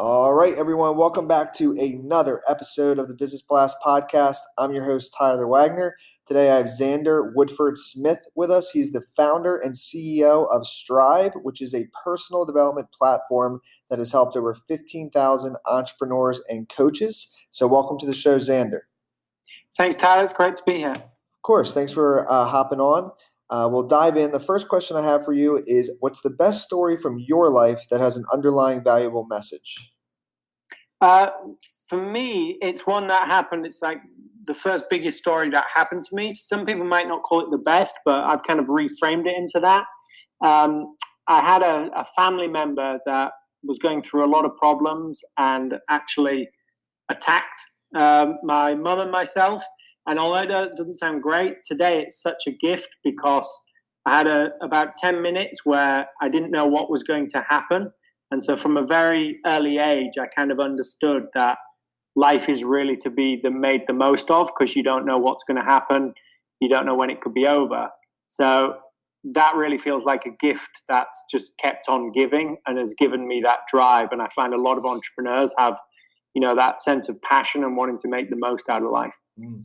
All right, everyone, welcome back to another episode of the Business Blast podcast. I'm your host, Tyler Wagner. Today I have Xander Woodford Smith with us. He's the founder and CEO of Strive, which is a personal development platform that has helped over 15,000 entrepreneurs and coaches. So, welcome to the show, Xander. Thanks, Tyler. It's great to be here. Of course. Thanks for uh, hopping on. Uh, we'll dive in. The first question I have for you is What's the best story from your life that has an underlying valuable message? Uh, for me, it's one that happened. It's like the first biggest story that happened to me. Some people might not call it the best, but I've kind of reframed it into that. Um, I had a, a family member that was going through a lot of problems and actually attacked um, my mum and myself. And although that doesn't sound great, today it's such a gift because I had a, about 10 minutes where I didn't know what was going to happen. And so from a very early age, I kind of understood that life is really to be the, made the most of because you don't know what's going to happen. You don't know when it could be over. So that really feels like a gift that's just kept on giving and has given me that drive. And I find a lot of entrepreneurs have, you know, that sense of passion and wanting to make the most out of life. Mm.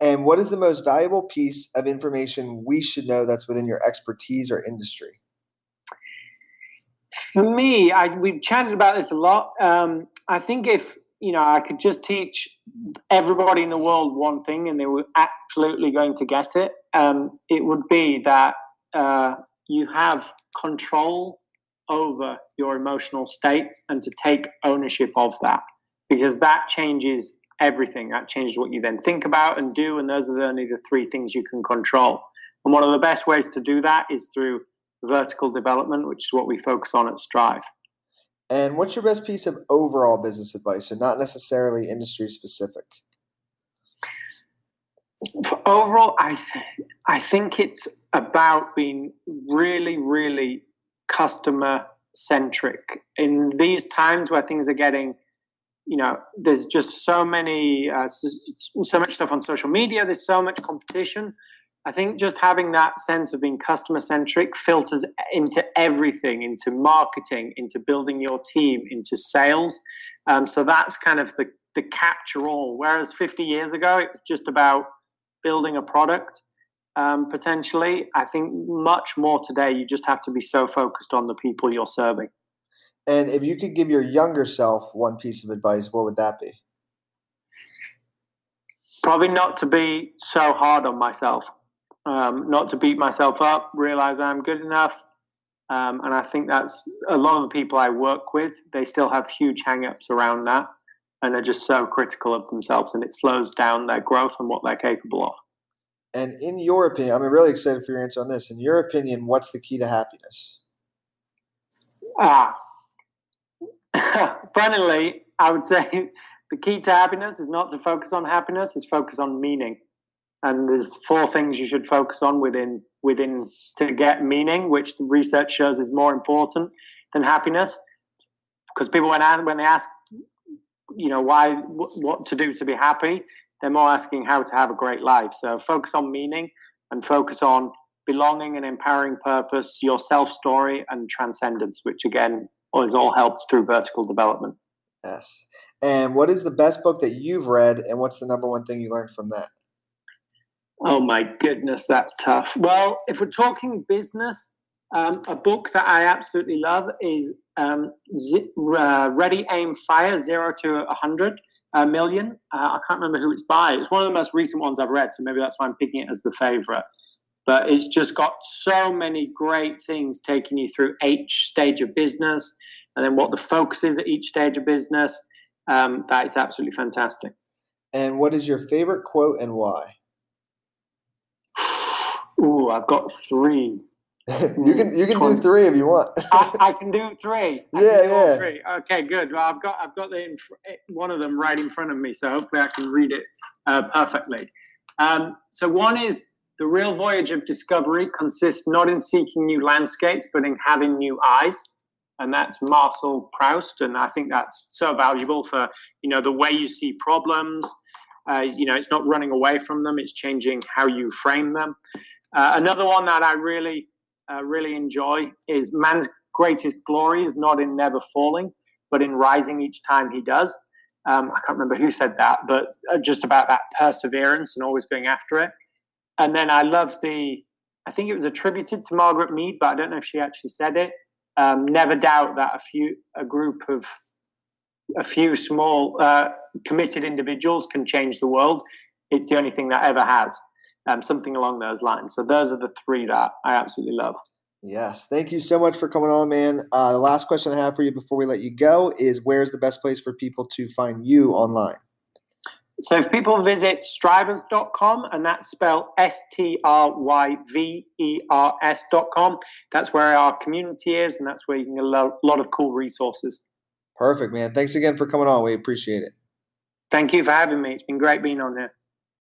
And what is the most valuable piece of information we should know that's within your expertise or industry? For me, I, we've chatted about this a lot. Um, I think if you know, I could just teach everybody in the world one thing, and they were absolutely going to get it. Um, it would be that uh, you have control over your emotional state and to take ownership of that, because that changes everything. That changes what you then think about and do, and those are only the three things you can control. And one of the best ways to do that is through vertical development, which is what we focus on at Strive. And what's your best piece of overall business advice, so not necessarily industry specific? For overall, I th- I think it's about being really, really customer centric in these times where things are getting you know there's just so many uh, so much stuff on social media there's so much competition I think just having that sense of being customer centric filters into everything, into marketing, into building your team, into sales. Um, so that's kind of the, the capture all. Whereas 50 years ago, it was just about building a product. Um, potentially, I think much more today, you just have to be so focused on the people you're serving. And if you could give your younger self one piece of advice, what would that be? Probably not to be so hard on myself um, not to beat myself up, realize I'm good enough. Um, and I think that's a lot of the people I work with, they still have huge hangups around that and they're just so critical of themselves and it slows down their growth and what they're capable of. And in your opinion, I'm really excited for your answer on this. In your opinion, what's the key to happiness? Ah, funnily, I would say the key to happiness is not to focus on happiness, is focus on meaning and there's four things you should focus on within within to get meaning, which the research shows is more important than happiness. Because people when when they ask, you know, why what to do to be happy, they're more asking how to have a great life. So focus on meaning and focus on belonging and empowering purpose, your self story, and transcendence, which again is all helped through vertical development. Yes. And what is the best book that you've read, and what's the number one thing you learned from that? Oh my goodness, that's tough. Well, if we're talking business, um, a book that I absolutely love is um, Z- uh, Ready, Aim, Fire, Zero to 100 uh, Million. Uh, I can't remember who it's by. It's one of the most recent ones I've read, so maybe that's why I'm picking it as the favorite. But it's just got so many great things taking you through each stage of business and then what the focus is at each stage of business. Um, that is absolutely fantastic. And what is your favorite quote and why? Ooh, I've got three. you can you can do three if you want. I, I, can do three. I yeah, do yeah. Three. Okay, good. Well, I've got I've got the one of them right in front of me, so hopefully I can read it uh, perfectly. Um, so one is the real voyage of discovery consists not in seeking new landscapes, but in having new eyes. And that's Marcel Proust, and I think that's so valuable for you know the way you see problems. Uh, you know, it's not running away from them; it's changing how you frame them. Uh, another one that I really, uh, really enjoy is man's greatest glory is not in never falling, but in rising each time he does. Um, I can't remember who said that, but uh, just about that perseverance and always going after it. And then I love the, I think it was attributed to Margaret Mead, but I don't know if she actually said it. Um, never doubt that a few, a group of, a few small uh, committed individuals can change the world. It's the only thing that ever has. Um, something along those lines. So those are the three that I absolutely love. Yes, thank you so much for coming on, man. Uh, the last question I have for you before we let you go is: Where's the best place for people to find you online? So if people visit stryvers.com, and that's spelled S T R Y V E R S.com, that's where our community is, and that's where you can get a lot of cool resources. Perfect, man. Thanks again for coming on. We appreciate it. Thank you for having me. It's been great being on here.